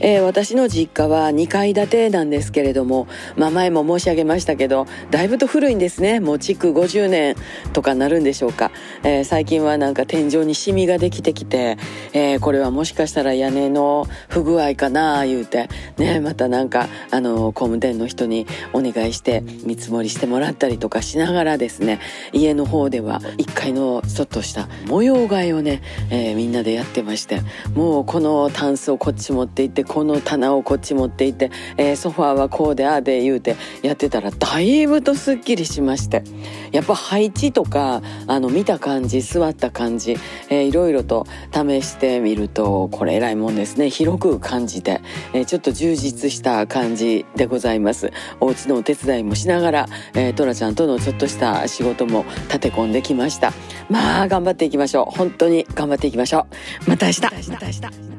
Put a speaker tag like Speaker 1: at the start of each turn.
Speaker 1: えー、私の実家は2階建てなんですけれども、まあ、前も申し上げましたけどだいぶと古いんですね。もう築50年とかなるんでしょうか、えー、最近はなんか天井にシミができてきて、えー、これはもしかしたら屋根の不具合かなあ言うてねまたなんかあの工務店の人にお願いして見積もりしてもらったりとかしながらですね家の方では1階のちょっとした模様替えをね、えみんなでやってましてもうこのタンスをこっち持って行ってこの棚をこっち持っていて、えー、ソファーはこうでああで言うてやってたらだいぶとすっきりしまして。やっぱ配置とかあの見た感じ座った感じ、えー、いろいろと試してみるとこれ偉いもんですね。広く感じて、えー、ちょっと充実した感じでございます。お家のお手伝いもしながら、えー、トラちゃんとのちょっとした仕事も立て込んできました。まあ頑張っていきましょう。本当に頑張っていきましょう。また明日。また明日。